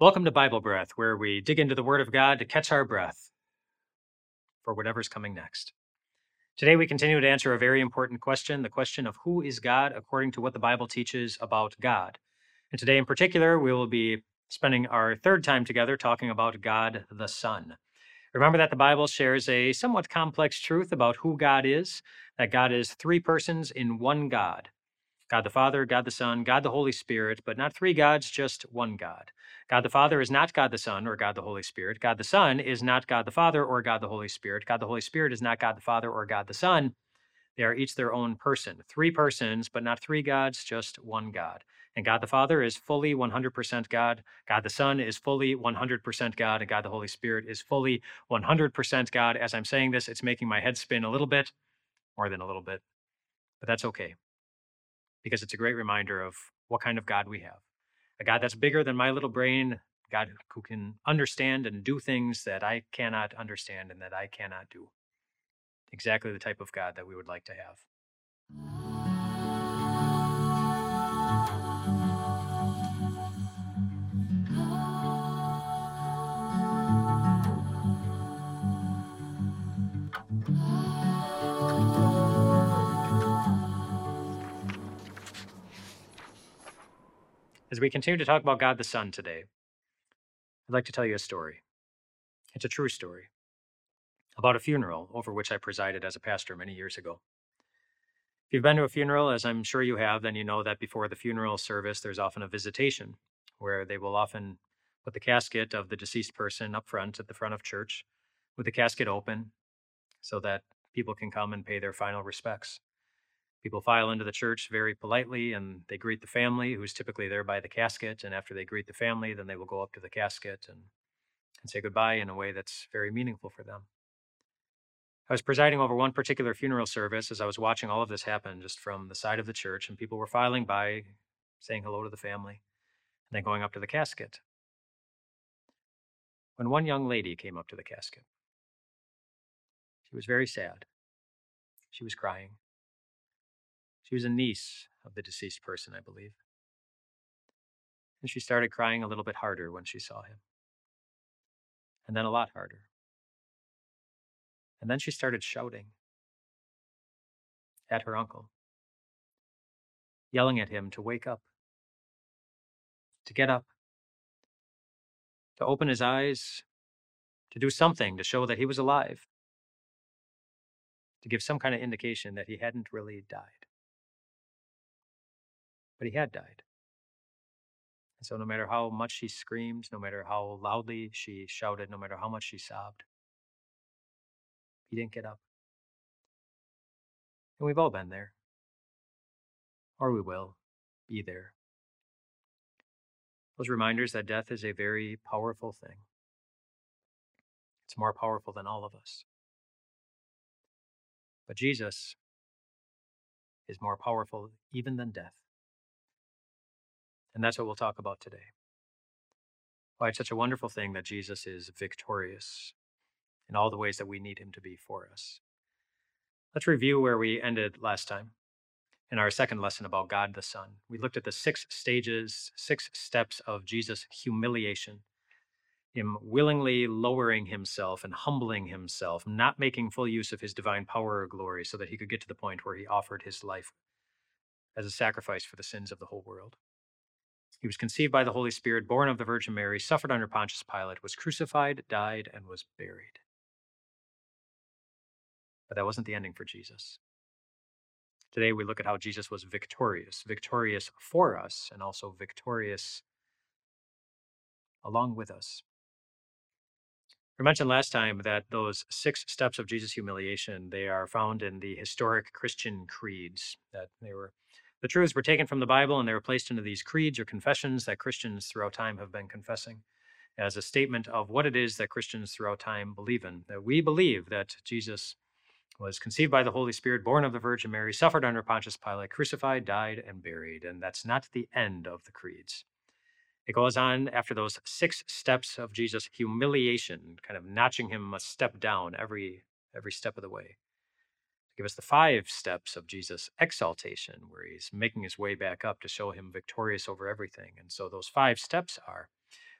Welcome to Bible Breath, where we dig into the Word of God to catch our breath for whatever's coming next. Today, we continue to answer a very important question the question of who is God according to what the Bible teaches about God. And today, in particular, we will be spending our third time together talking about God the Son. Remember that the Bible shares a somewhat complex truth about who God is that God is three persons in one God. God the Father, God the Son, God the Holy Spirit, but not three gods, just one God. God the Father is not God the Son or God the Holy Spirit. God the Son is not God the Father or God the Holy Spirit. God the Holy Spirit is not God the Father or God the Son. They are each their own person. Three persons, but not three gods, just one God. And God the Father is fully 100% God. God the Son is fully 100% God. And God the Holy Spirit is fully 100% God. As I'm saying this, it's making my head spin a little bit, more than a little bit, but that's okay because it's a great reminder of what kind of God we have. A God that's bigger than my little brain, God who can understand and do things that I cannot understand and that I cannot do. Exactly the type of God that we would like to have. As we continue to talk about God the Son today, I'd like to tell you a story. It's a true story about a funeral over which I presided as a pastor many years ago. If you've been to a funeral, as I'm sure you have, then you know that before the funeral service, there's often a visitation where they will often put the casket of the deceased person up front at the front of church with the casket open so that people can come and pay their final respects. People file into the church very politely and they greet the family, who's typically there by the casket. And after they greet the family, then they will go up to the casket and, and say goodbye in a way that's very meaningful for them. I was presiding over one particular funeral service as I was watching all of this happen just from the side of the church, and people were filing by, saying hello to the family, and then going up to the casket. When one young lady came up to the casket, she was very sad. She was crying. She was a niece of the deceased person, I believe. And she started crying a little bit harder when she saw him, and then a lot harder. And then she started shouting. At her uncle, yelling at him to wake up, to get up, to open his eyes, to do something to show that he was alive, to give some kind of indication that he hadn't really died but he had died. And so, no matter how much she screamed, no matter how loudly she shouted, no matter how much she sobbed, he didn't get up. And we've all been there, or we will be there. Those reminders that death is a very powerful thing. It's more powerful than all of us. But Jesus is more powerful even than death. And that's what we'll talk about today. Why it's such a wonderful thing that Jesus is victorious in all the ways that we need him to be for us. Let's review where we ended last time in our second lesson about God the Son. We looked at the six stages, six steps of Jesus' humiliation, him willingly lowering himself and humbling himself, not making full use of his divine power or glory so that he could get to the point where he offered his life as a sacrifice for the sins of the whole world. He was conceived by the Holy Spirit, born of the Virgin Mary, suffered under Pontius Pilate, was crucified, died, and was buried. But that wasn't the ending for Jesus. Today we look at how Jesus was victorious, victorious for us, and also victorious along with us. We mentioned last time that those six steps of Jesus' humiliation, they are found in the historic Christian creeds, that they were the truths were taken from the Bible and they were placed into these creeds or confessions that Christians throughout time have been confessing as a statement of what it is that Christians throughout time believe in. That we believe that Jesus was conceived by the Holy Spirit, born of the Virgin Mary, suffered under Pontius Pilate, crucified, died, and buried. And that's not the end of the creeds. It goes on after those six steps of Jesus' humiliation, kind of notching him a step down every every step of the way give us the five steps of Jesus' exaltation, where he's making his way back up to show him victorious over everything. And so those five steps are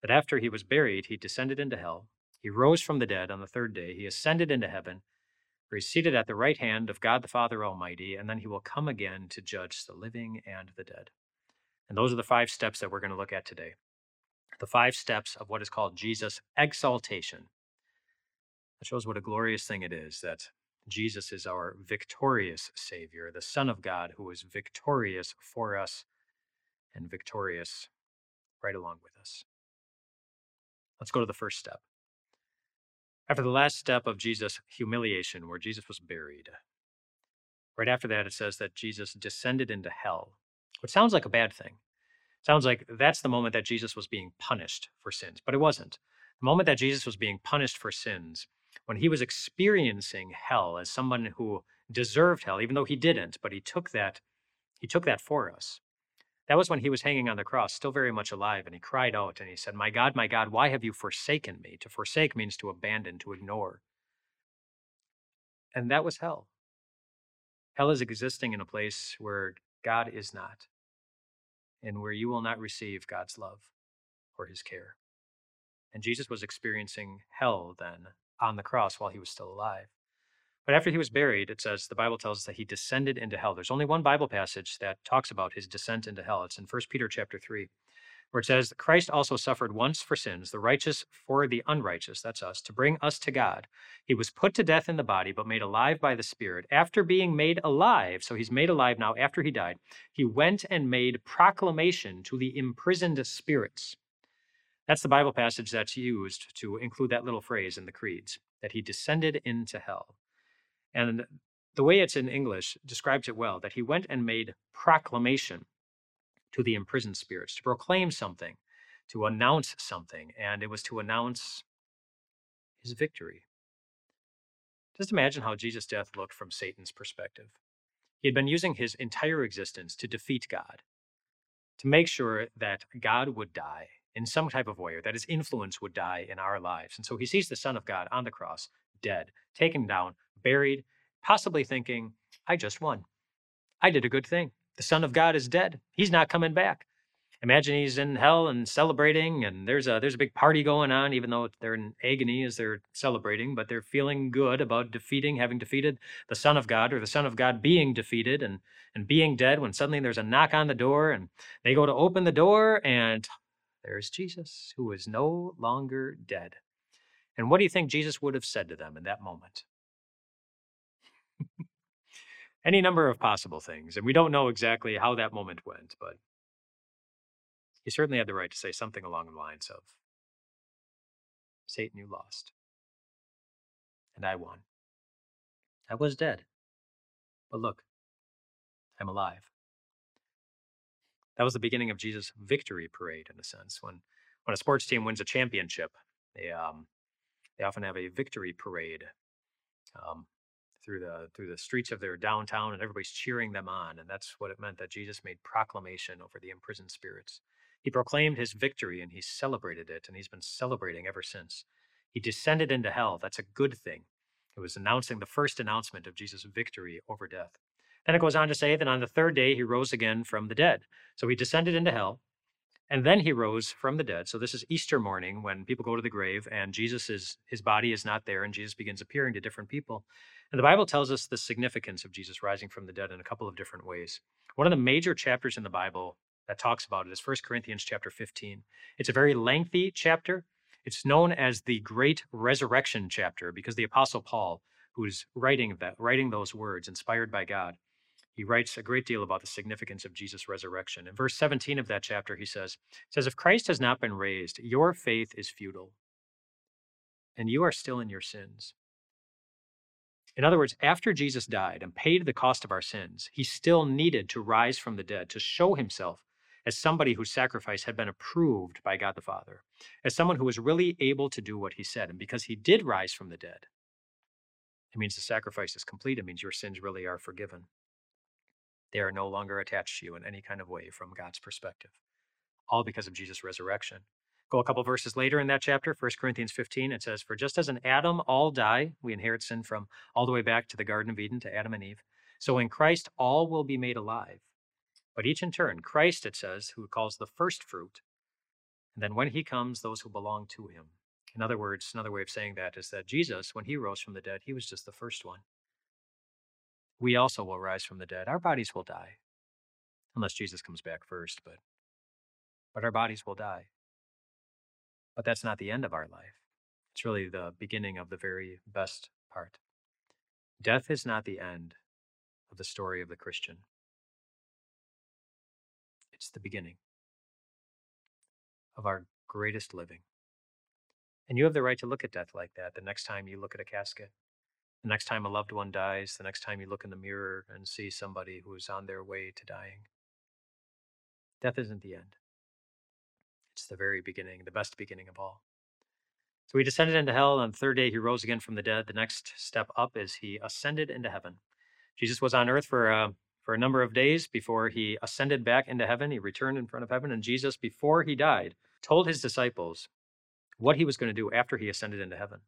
that after he was buried, he descended into hell. He rose from the dead on the third day. He ascended into heaven, where he's seated at the right hand of God the Father Almighty, and then he will come again to judge the living and the dead. And those are the five steps that we're going to look at today. The five steps of what is called Jesus' exaltation. That shows what a glorious thing it is that Jesus is our victorious Savior, the Son of God who is victorious for us and victorious right along with us. Let's go to the first step. After the last step of Jesus' humiliation, where Jesus was buried, right after that, it says that Jesus descended into hell, which sounds like a bad thing. Sounds like that's the moment that Jesus was being punished for sins, but it wasn't. The moment that Jesus was being punished for sins, when he was experiencing hell as someone who deserved hell, even though he didn't, but he took that, he took that for us. That was when he was hanging on the cross, still very much alive, and he cried out and he said, My God, my God, why have you forsaken me? To forsake means to abandon, to ignore. And that was hell. Hell is existing in a place where God is not, and where you will not receive God's love or his care. And Jesus was experiencing hell then on the cross while he was still alive. But after he was mm-hmm. buried, it says the Bible tells us that he descended into hell. There's only one Bible passage that talks about his descent into hell. It's in 1 Peter chapter 3, where it says, Christ also suffered once for sins, the righteous for the unrighteous, that's us, to bring us to God. He was put to death in the body, but made alive by the Spirit. After being made alive, so he's made alive now after he died, he went and made proclamation to the imprisoned spirits. That's the Bible passage that's used to include that little phrase in the creeds, that he descended into hell. And the way it's in English describes it well that he went and made proclamation to the imprisoned spirits to proclaim something, to announce something, and it was to announce his victory. Just imagine how Jesus' death looked from Satan's perspective. He had been using his entire existence to defeat God, to make sure that God would die in some type of way, or that his influence would die in our lives. And so he sees the Son of God on the cross, dead, taken down, buried, possibly thinking, I just won. I did a good thing. The Son of God is dead. He's not coming back. Imagine he's in hell and celebrating, and there's a there's a big party going on, even though they're in agony as they're celebrating, but they're feeling good about defeating, having defeated the Son of God, or the Son of God being defeated and and being dead. When suddenly there's a knock on the door, and they go to open the door, and there's Jesus, who is no longer dead. And what do you think Jesus would have said to them in that moment? Any number of possible things. And we don't know exactly how that moment went, but he certainly had the right to say something along the lines of Satan, you lost. And I won. I was dead. But look, I'm alive. That was the beginning of Jesus' victory parade, in a sense. When when a sports team wins a championship, they um, they often have a victory parade. Um, through the through the streets of their downtown and everybody's cheering them on and that's what it meant that Jesus made proclamation over the imprisoned spirits. He proclaimed his victory and he celebrated it and he's been celebrating ever since. He descended into hell. That's a good thing. It was announcing the first announcement of Jesus' victory over death. Then it goes on to say that on the third day he rose again from the dead. So he descended into hell. And then he rose from the dead. So this is Easter morning when people go to the grave and Jesus is his body is not there and Jesus begins appearing to different people. And the Bible tells us the significance of Jesus rising from the dead in a couple of different ways. One of the major chapters in the Bible that talks about it is 1 Corinthians chapter 15. It's a very lengthy chapter. It's known as the Great Resurrection chapter because the Apostle Paul, who's writing that, writing those words inspired by God, he writes a great deal about the significance of Jesus' resurrection. In verse 17 of that chapter, he says, says, If Christ has not been raised, your faith is futile, and you are still in your sins. In other words, after Jesus died and paid the cost of our sins, he still needed to rise from the dead to show himself as somebody whose sacrifice had been approved by God the Father, as someone who was really able to do what he said. And because he did rise from the dead, it means the sacrifice is complete. It means your sins really are forgiven. They are no longer attached to you in any kind of way from God's perspective, all because of Jesus' resurrection. Go a couple verses later in that chapter, 1 Corinthians 15, it says, For just as in Adam all die, we inherit sin from all the way back to the Garden of Eden to Adam and Eve. So in Christ all will be made alive. But each in turn, Christ, it says, who calls the first fruit, And then when he comes, those who belong to him. In other words, another way of saying that is that Jesus, when he rose from the dead, he was just the first one. We also will rise from the dead. Our bodies will die, unless Jesus comes back first, but, but our bodies will die. But that's not the end of our life. It's really the beginning of the very best part. Death is not the end of the story of the Christian, it's the beginning of our greatest living. And you have the right to look at death like that the next time you look at a casket, the next time a loved one dies, the next time you look in the mirror and see somebody who is on their way to dying. Death isn't the end, it's the very beginning, the best beginning of all. So he descended into hell. On the third day, he rose again from the dead. The next step up is he ascended into heaven. Jesus was on earth for uh, for a number of days before he ascended back into heaven. He returned in front of heaven, and Jesus, before he died, told his disciples what he was going to do after he ascended into heaven.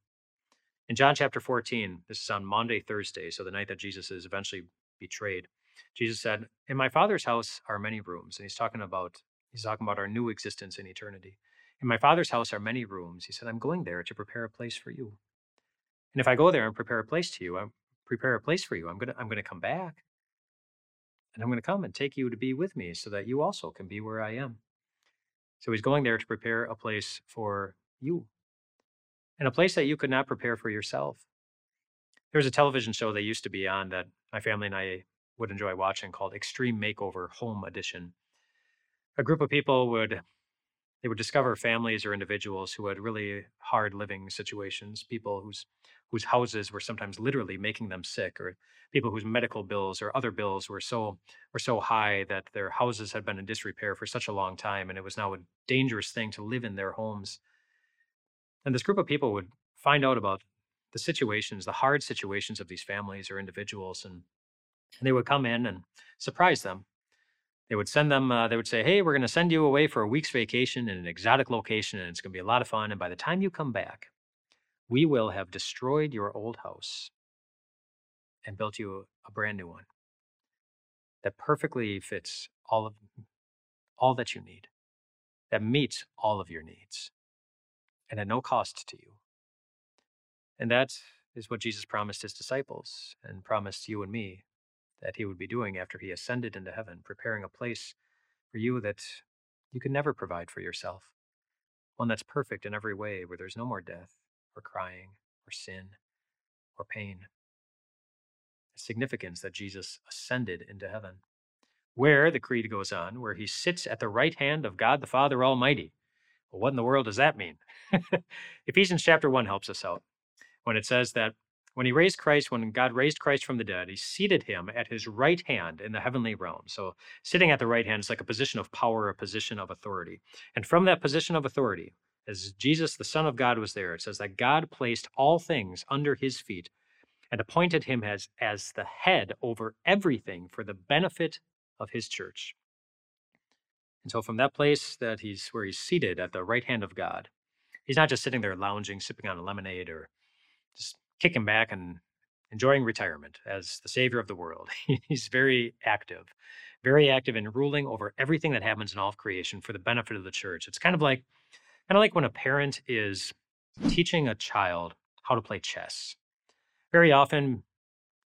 In John chapter 14, this is on Maundy, Thursday, so the night that Jesus is eventually betrayed, Jesus said, In my Father's house are many rooms. And he's talking about he's talking about our new existence in eternity. In my Father's house are many rooms. He said, I'm going there to prepare a place for you. And if I go there and prepare a place to you, I'm prepare a place for you. I'm gonna I'm gonna come back. And I'm gonna come and take you to be with me so that you also can be where I am. So he's going there to prepare a place for you. And a place that you could not prepare for yourself. There was a television show that used to be on that my family and I would enjoy watching called Extreme Makeover Home Edition. A group of people would they would discover families or individuals who had really hard living situations, people whose whose houses were sometimes literally making them sick, or people whose medical bills or other bills were so were so high that their houses had been in disrepair for such a long time, and it was now a dangerous thing to live in their homes. And this group of people would find out about the situations, the hard situations of these families or individuals, and, and they would come in and surprise them. They would send them uh, they would say hey we're going to send you away for a week's vacation in an exotic location and it's going to be a lot of fun and by the time you come back we will have destroyed your old house and built you a brand new one that perfectly fits all of all that you need that meets all of your needs and at no cost to you and that is what jesus promised his disciples and promised you and me that he would be doing after he ascended into heaven, preparing a place for you that you could never provide for yourself. One that's perfect in every way, where there's no more death, or crying, or sin, or pain. The significance that Jesus ascended into heaven, where, the creed goes on, where he sits at the right hand of God the Father Almighty. Well, what in the world does that mean? Ephesians chapter 1 helps us out when it says that when he raised Christ, when God raised Christ from the dead, he seated him at his right hand in the heavenly realm. So sitting at the right hand is like a position of power, a position of authority. And from that position of authority, as Jesus, the Son of God, was there, it says that God placed all things under his feet and appointed him as, as the head over everything for the benefit of his church. And so from that place that he's where he's seated at the right hand of God, he's not just sitting there lounging, sipping on a lemonade or just kicking back and enjoying retirement as the savior of the world. He's very active, very active in ruling over everything that happens in all of creation for the benefit of the church. It's kind of like kind of like when a parent is teaching a child how to play chess. Very often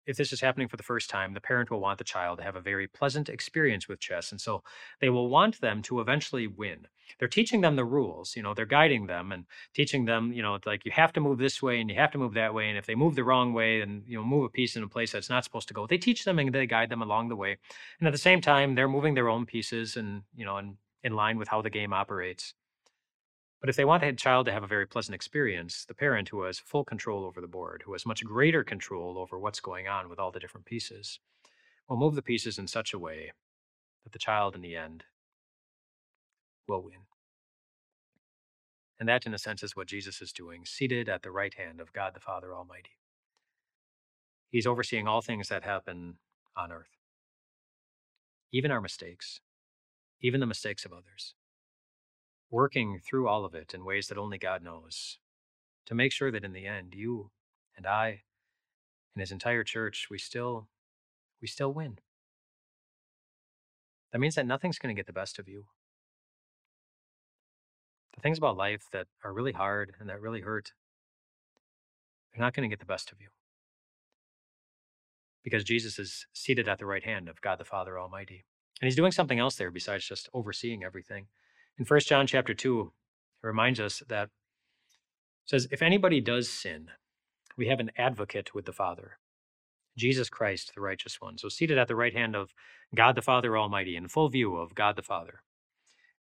if this is happening for the first time, the parent will want the child to have a very pleasant experience with chess. And so they will want them to eventually win. They're teaching them the rules, you know, they're guiding them and teaching them, you know, like you have to move this way and you have to move that way. And if they move the wrong way and, you know, move a piece in a place that's not supposed to go, they teach them and they guide them along the way. And at the same time, they're moving their own pieces and, you know, in, in line with how the game operates. But if they want the child to have a very pleasant experience, the parent who has full control over the board, who has much greater control over what's going on with all the different pieces, will move the pieces in such a way that the child in the end will win. And that, in a sense, is what Jesus is doing, seated at the right hand of God the Father Almighty. He's overseeing all things that happen on earth, even our mistakes, even the mistakes of others working through all of it in ways that only God knows to make sure that in the end you and I and his entire church we still we still win. That means that nothing's going to get the best of you. the things about life that are really hard and that really hurt, they're not going to get the best of you. Because Jesus is seated at the right hand of God the Father Almighty. And he's doing something else there besides just overseeing everything. In 1 John chapter 2, it reminds us that says, if anybody does sin, we have an advocate with the Father, Jesus Christ, the righteous one. So seated at the right hand of God the Father Almighty, in full view of God the Father.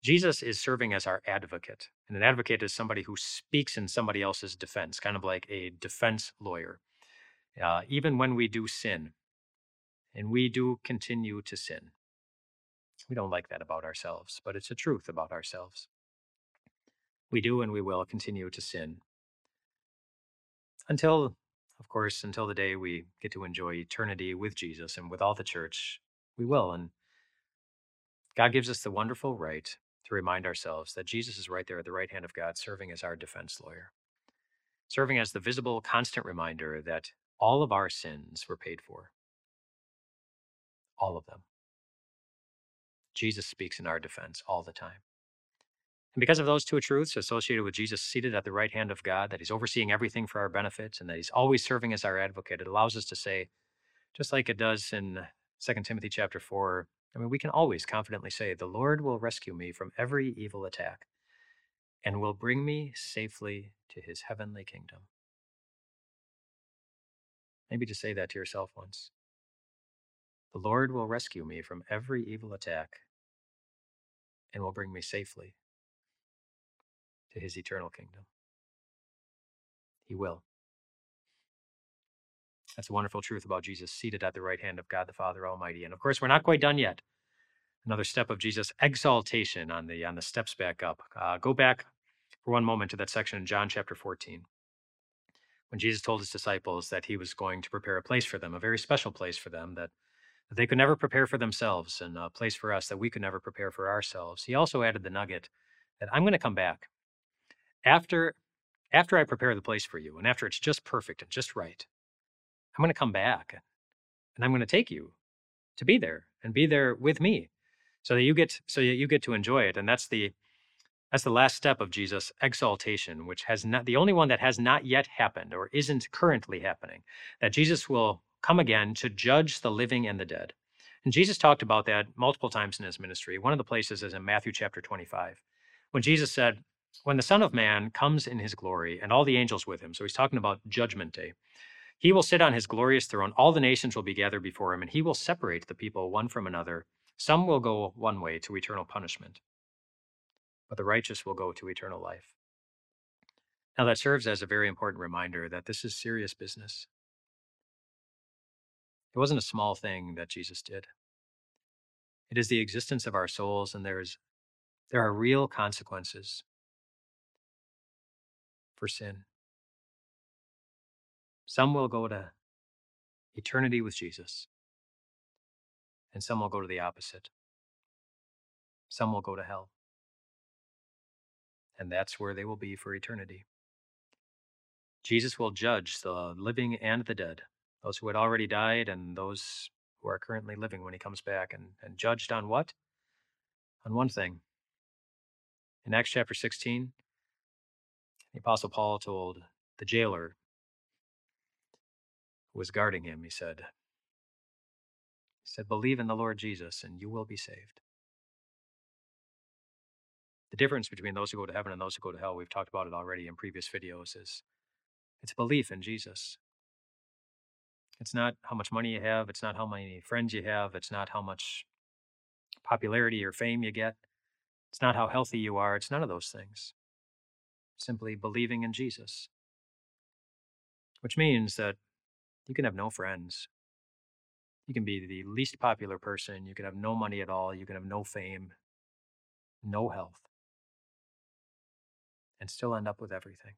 Jesus is serving as our advocate. And an advocate is somebody who speaks in somebody else's defense, kind of like a defense lawyer. Uh, even when we do sin, and we do continue to sin, we don't like that about ourselves, but it's a truth about ourselves. We do and we will continue to sin until, of course, until the day we get to enjoy eternity with Jesus and with all the church. We will. And God gives us the wonderful right to remind ourselves that Jesus is right there at the right hand of God, serving as our defense lawyer, serving as the visible, constant reminder that all of our sins were paid for. All of them. Jesus speaks in our defense all the time. And because of those two truths associated with Jesus seated at the right hand of God, that he's overseeing everything for our benefits and that he's always serving as our advocate, it allows us to say, just like it does in 2 Timothy chapter 4, I mean, we can always confidently say, The Lord will rescue me from every evil attack and will bring me safely to his heavenly kingdom. Maybe just say that to yourself once. The Lord will rescue me from every evil attack and will bring me safely to his eternal kingdom. He will. That's a wonderful truth about Jesus seated at the right hand of God the Father Almighty. And of course, we're not quite done yet. Another step of Jesus' exaltation on the on the steps back up. Uh, go back for one moment to that section in John chapter 14, when Jesus told his disciples that he was going to prepare a place for them, a very special place for them that they could never prepare for themselves and a place for us that we could never prepare for ourselves. He also added the nugget that I'm going to come back after after I prepare the place for you and after it's just perfect and just right. I'm going to come back and I'm going to take you to be there and be there with me so that you get so that you get to enjoy it and that's the that's the last step of Jesus exaltation which has not the only one that has not yet happened or isn't currently happening that Jesus will come again to judge the living and the dead. And Jesus talked about that multiple times in his ministry. One of the places is in Matthew chapter 25, when Jesus said, When the Son of Man comes in his glory and all the angels with him, so he's talking about judgment day, he will sit on his glorious throne, all the nations will be gathered before him, and he will separate the people one from another. Some will go one way to eternal punishment, but the righteous will go to eternal life. Now, that serves as a very important reminder that this is serious business. It wasn't a small thing that Jesus did. It is the existence of our souls, and there's there are real consequences for sin. Some will go to eternity with Jesus, and some will go to the opposite. Some will go to hell. And that's where they will be for eternity. Jesus will judge the living and the dead those who had already died and those who are currently living when he comes back and, and judged on what? On one thing. In Acts chapter 16, the Apostle Paul told the jailer who was guarding him, he said, he said, Believe in the Lord Jesus and you will be saved. The difference between those who go to heaven and those who go to hell, we've talked about it already in previous videos, is it's belief in Jesus. It's not how much money you have. It's not how many friends you have. It's not how much popularity or fame you get. It's not how healthy you are. It's none of those things. Simply believing in Jesus. Which means that you can have no friends. You can be the least popular person. You can have no money at all. You can have no fame, no health, and still end up with everything.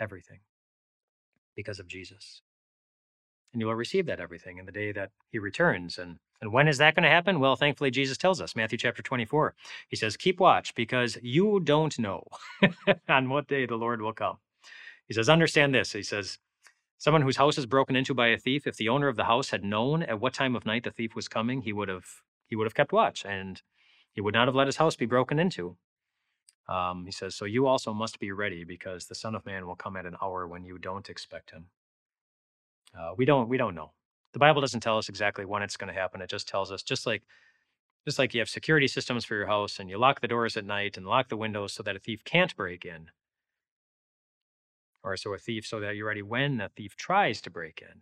Everything because of Jesus. And you will receive that everything in the day that he returns. And, and when is that going to happen? Well, thankfully, Jesus tells us, Matthew chapter 24. He says, Keep watch because you don't know on what day the Lord will come. He says, Understand this. He says, Someone whose house is broken into by a thief, if the owner of the house had known at what time of night the thief was coming, he would have he would have kept watch and He would not have let his house be broken into. Um, he says, So you also must be ready because the Son of Man will come at an hour when you don't expect him. Uh, we don't we don't know. The Bible doesn't tell us exactly when it's going to happen. It just tells us just like just like you have security systems for your house and you lock the doors at night and lock the windows so that a thief can't break in. Or so a thief so that you're ready when a thief tries to break in.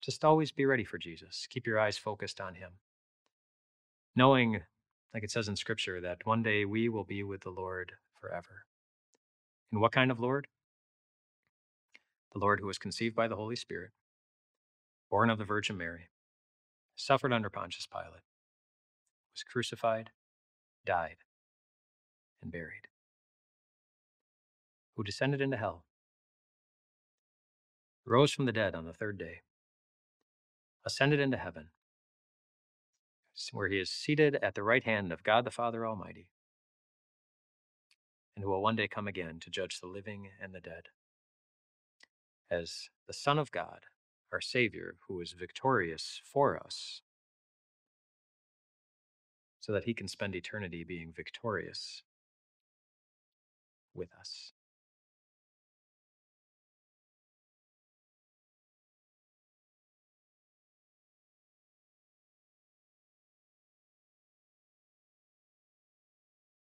Just always be ready for Jesus. Keep your eyes focused on him. Knowing like it says in scripture that one day we will be with the Lord forever. And what kind of Lord? The Lord who was conceived by the Holy Spirit, born of the Virgin Mary, suffered under Pontius Pilate, was crucified, died, and buried, who descended into hell, rose from the dead on the third day, ascended into heaven where he is seated at the right hand of God the Father Almighty, and who will one day come again to judge the living and the dead. As the Son of God, our Savior, who is victorious for us, so that he can spend eternity being victorious with us.